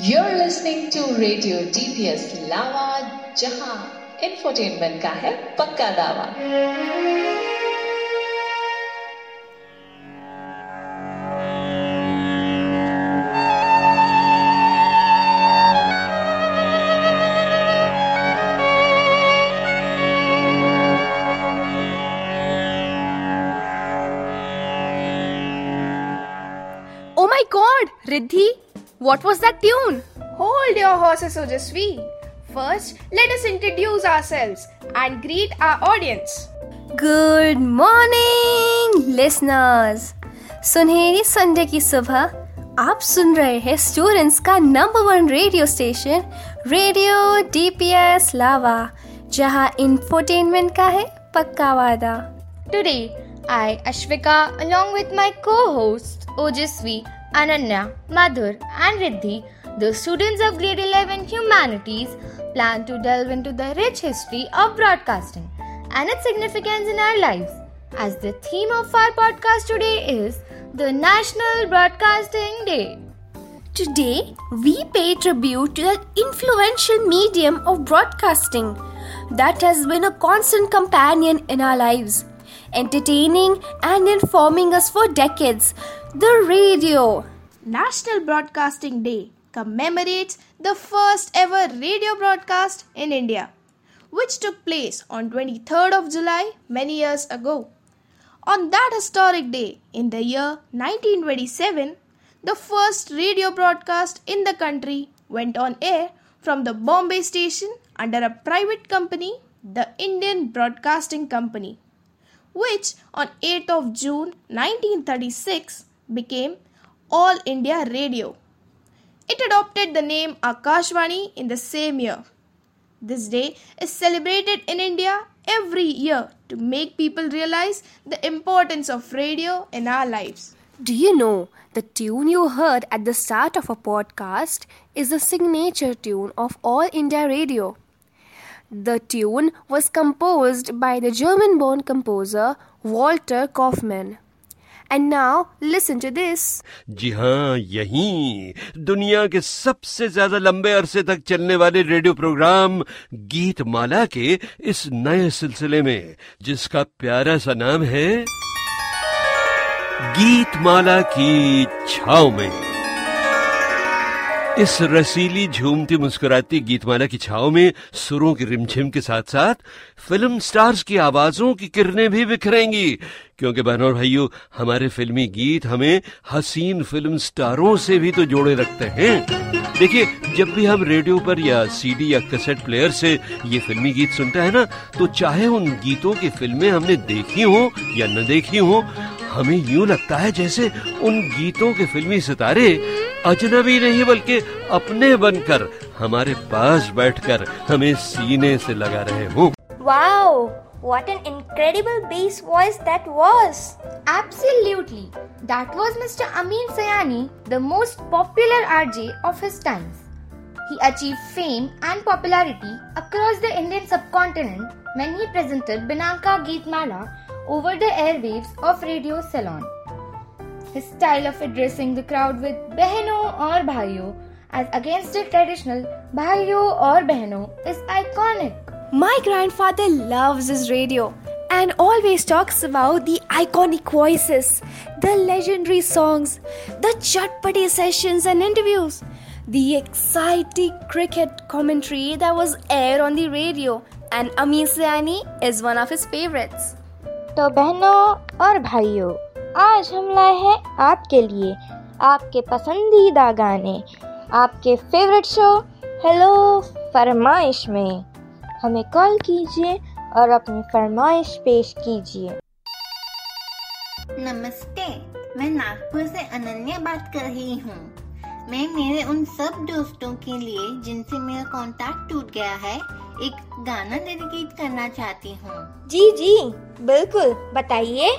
You're listening to Radio DPS Lava जहाँ infotainment का है पक्का दावा Oh Riddhi, what was that tune? Hold your horses, Ojasvi. First, let us introduce ourselves and greet our audience. Good morning, listeners. सुनहरी Sunday की सुबह आप सुन रहे हैं स्टूडेंट्स का number one radio station radio DPS लावा जहाँ इंफोटेनमेंट का है पक्का वादा Today, I, Ashvika, along with my co-hosts Ojasvi, Ananya, Madhur, and Riddhi, the students of Grade 11 Humanities, plan to delve into the rich history of broadcasting and its significance in our lives. As the theme of our podcast today is the National Broadcasting Day. Today, we pay tribute to the influential medium of broadcasting that has been a constant companion in our lives, entertaining and informing us for decades the radio. National Broadcasting Day commemorates the first ever radio broadcast in India, which took place on 23rd of July many years ago. On that historic day in the year 1927, the first radio broadcast in the country went on air from the Bombay station under a private company, the Indian Broadcasting Company, which on 8th of June 1936 became All India Radio. It adopted the name Akashvani in the same year. This day is celebrated in India every year to make people realize the importance of radio in our lives. Do you know the tune you heard at the start of a podcast is the signature tune of All India Radio? The tune was composed by the German born composer Walter Kaufmann. And now listen to this जी हाँ यही दुनिया के सबसे ज़्यादा लंबे अरसे तक चलने वाले रेडियो प्रोग्राम गीत माला के इस नए सिलसिले में, जिसका प्यारा सा नाम है गीत माला की छाव में। इस रसीली, झूमती, मुस्कुराती गीतमाला की छाव में सुरों की रिमझिम के साथ साथ फ़िल्म स्टार्स की आवाजों की किरणें भी बिखरेंगी। क्योंकि बहनों और भाइयों, हमारे फिल्मी गीत हमें हसीन फ़िल्म स्टारों से भी तो जोड़े रखते हैं। देखिए, जब भी हम रेडियो पर या सीडी या कैसेट प्लेयर से ये फिल्मी गीत सुनते हैं ना तो चाहे उन गीतों की फ़िल्में हमने देखी हो या न देखी हो, हमें यूँ लगता है जैसे उन गीतों के फिल्मी सितारे अजनबी नहीं बल्कि अपने बनकर हमारे पास बैठकर हमें सीने से लगा रहे हो। Wow what an incredible bass voice that was absolutely that was mister Amir Sayani the most popular RJ of his times he achieve fame and popularity across the Indian subcontinent when he presented Binaca Geet Mala over the airwaves of radio Ceylon His style of addressing the crowd with Behno or Bhaiyo as against the traditional Bhaiyo or Behno is iconic. My grandfather loves his radio and always talks about the iconic voices, the legendary songs, the chatpati sessions and interviews, the exciting cricket commentary that was aired on the radio, and Amin Sayani is one of his favorites. तो बहनों और भाइयों आज हम लाए हैं आपके लिए आपके पसंदीदा गाने आपके फेवरेट शो हेलो फरमाइश में। हमें कॉल कीजिए और अपनी फरमाइश पेश कीजिए। नमस्ते मैं नागपुर से अनन्या बात कर रही हूँ। मैं मेरे उन सब दोस्तों के लिए जिनसे मेरा कांटेक्ट टूट गया है एक गाना डेडिकेट करना चाहती हूँ। जी जी बिल्कुल बताइए।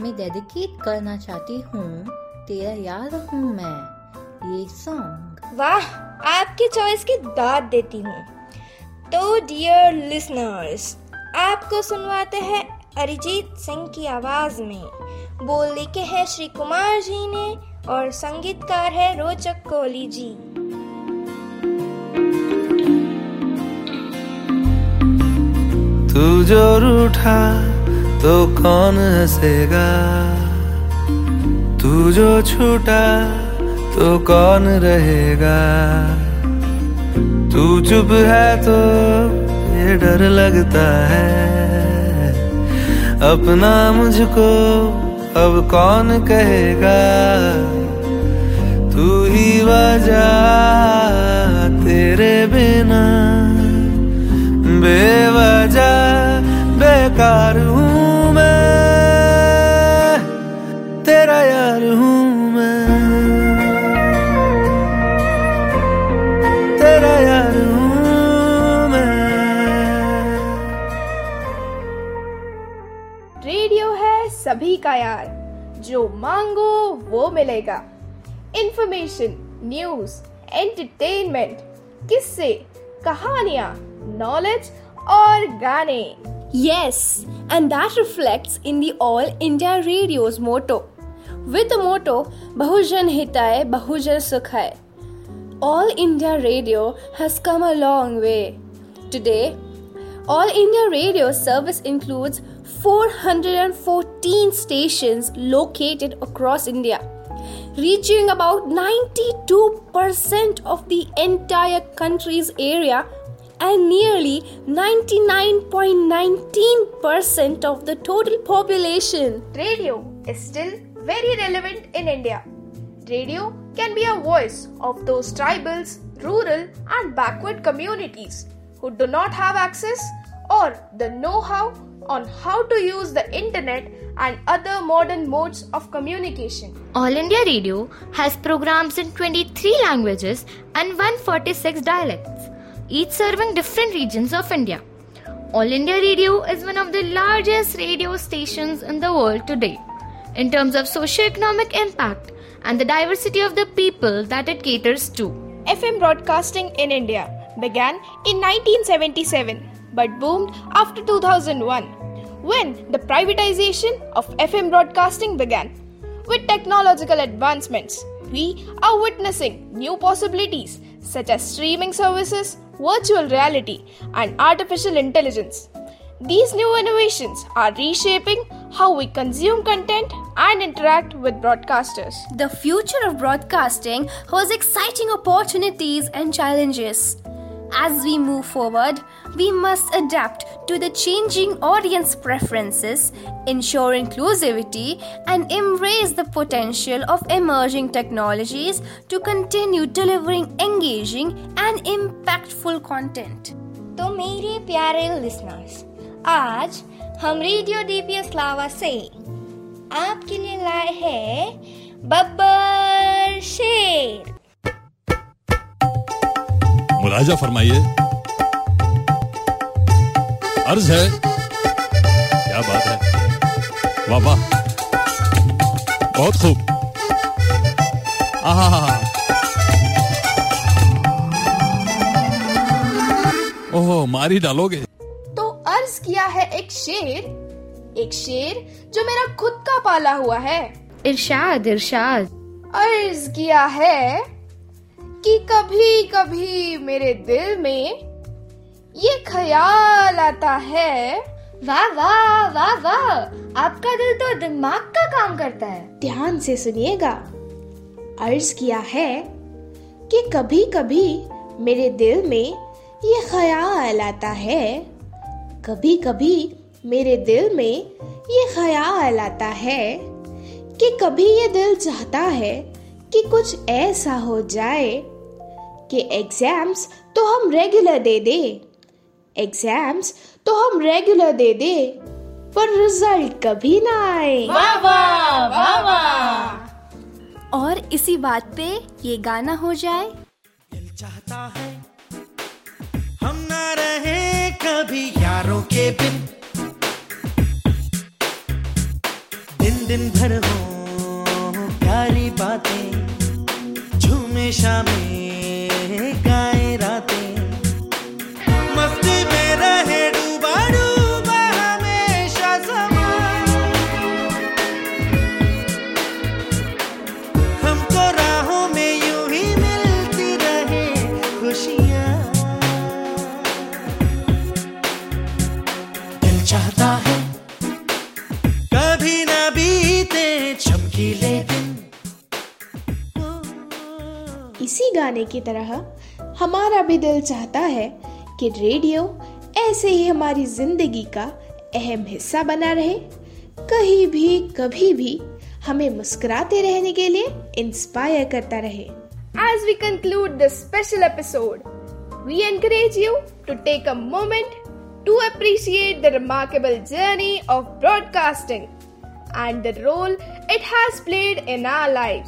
मैं डेडिकेट करना चाहती हूँ तेरा याद हूँ मैं ये सॉन्ग वाह आपकी चॉइस की दाद देती हूँ। तो डियर लिसनर्स आपको सुनवाते हैं अरिजीत सिंह की आवाज़ में। बोल लिखे हैं श्री कुमार जी ने और संगीतकार है रोचक कोहली जी। तू जो रूठा तो कौन हंसेगा? तू जो छूटा तो कौन रहेगा? तू चुप है तो ये डर लगता है। अपना मुझको अब कौन कहेगा? तू ही वजह तेरे बिना। बेवजह बेकार हूँ तैयार जो मांगो, वो मिलेगा। इंफॉर्मेशन न्यूज़ एंटरटेनमेंट किस्से, कहानियाँ नॉलेज और गाने। Yes and that reflects in the All India Radio's motto with motto बहुजन हिताय बहुजन सुख है All India Radio has come a long way today All India Radio service includes 414 stations located across India, reaching about 92% of the entire country's area and nearly 99.19% of the total population. Radio is still very relevant in India. Radio can be a voice of those tribals, rural, and backward communities who do not have access or the know how on how to use the internet and other modern modes of communication. All India Radio has programs in 23 languages and 146 dialects, each serving different regions of India. All India Radio is one of the largest radio stations in the world today in terms of socio-economic impact and the diversity of the people that it caters to. FM broadcasting in India began in 1977 but boomed after 2001 when the privatization of FM broadcasting began. With technological advancements, we are witnessing new possibilities such as streaming services, virtual reality, and artificial intelligence. These new innovations are reshaping how we consume content and interact with broadcasters. The future of broadcasting holds exciting opportunities and challenges. As we move forward, we must adapt to the changing audience preferences, ensure inclusivity, and embrace the potential of emerging technologies to continue delivering engaging and impactful content. तो मेरे प्यारे listeners आज हम radio DPS लावा से आपके लिए लाए हैं बब्बर शेर मुलाजा फरमाइए। अर्ज़ है। क्या बात है। वाह वाह। बहुत खूब। आहा ओहो मारी डालोगे। तो अर्ज़ किया है एक शेर एक शेर जो मेरा खुद का पाला हुआ है। इरशाद इरशाद। अर्ज़ किया है कि कभी कभी मेरे दिल में ये ख्याल आता है, वाह वाह वाह वाह, आपका दिल तो दिमाग का काम करता है। ध्यान से सुनिएगा। अर्ज़ किया है कि कभी कभी मेरे दिल में ये ख्याल आता है कभी कभी मेरे दिल में ये ख्याल आता है कि कभी ये दिल चाहता है कि कुछ ऐसा हो जाए कि एग्ज़ाम्स तो हम रेगुलर दे दे। एग्ज़ाम्स तो हम रेगुलर दे दे पर रिज़ल्ट कभी ना आए। और इसी बात पे ये गाना हो जाए। चाहता है हम ना रहे कभी यारों के बिन। गाने की तरह हमारा भी दिल चाहता है कि रेडियो ऐसे ही हमारी ज़िंदगी का अहम हिस्सा बना रहे। कहीं भी, कभी भी हमें मुस्कुराते रहने के लिए इंस्पायर करता रहे। As we conclude the special episode we encourage you to take a moment to appreciate the remarkable journey of broadcasting and the role it has played in our life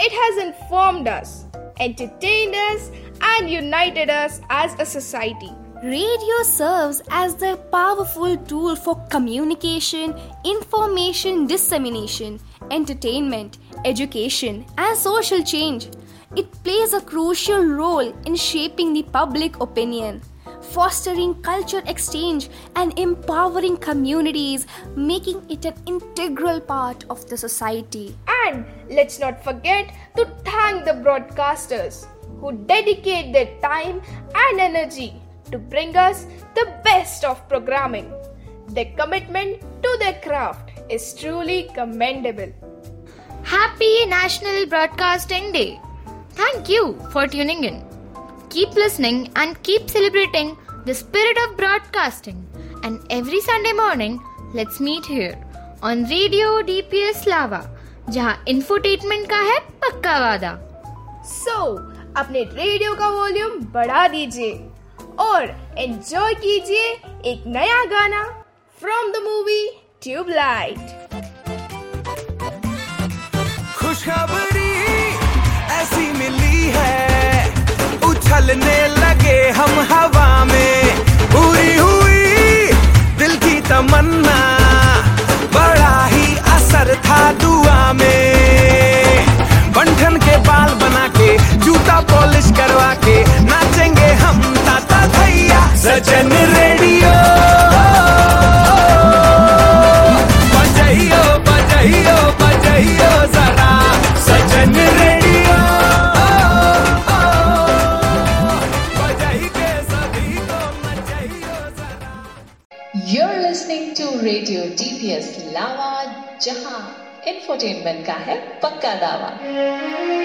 it has informed us entertained us, and united us as a society. Radio serves as the powerful tool for communication, information dissemination, entertainment, education, and social change. It plays a crucial role in shaping the public opinion, fostering culture exchange, and empowering communities, making it an integral part of the society. And let's not forget to thank the broadcasters who dedicate their time and energy to bring us the best of programming. Their commitment to their craft is truly commendable. Happy National Broadcasting Day! Thank you for tuning in. Keep listening and keep celebrating the spirit of broadcasting. And every Sunday morning, let's meet here on Radio DPS Lava, जहाँ infotainment का है पक्का वादा। So So, अपने radio का volume बढ़ा दीजिए और एंजॉय कीजिए एक नया गाना फ्रॉम द मूवी ट्यूबलाइट खुशखबरी इंफोटेनमेंट का है पक्का दावा।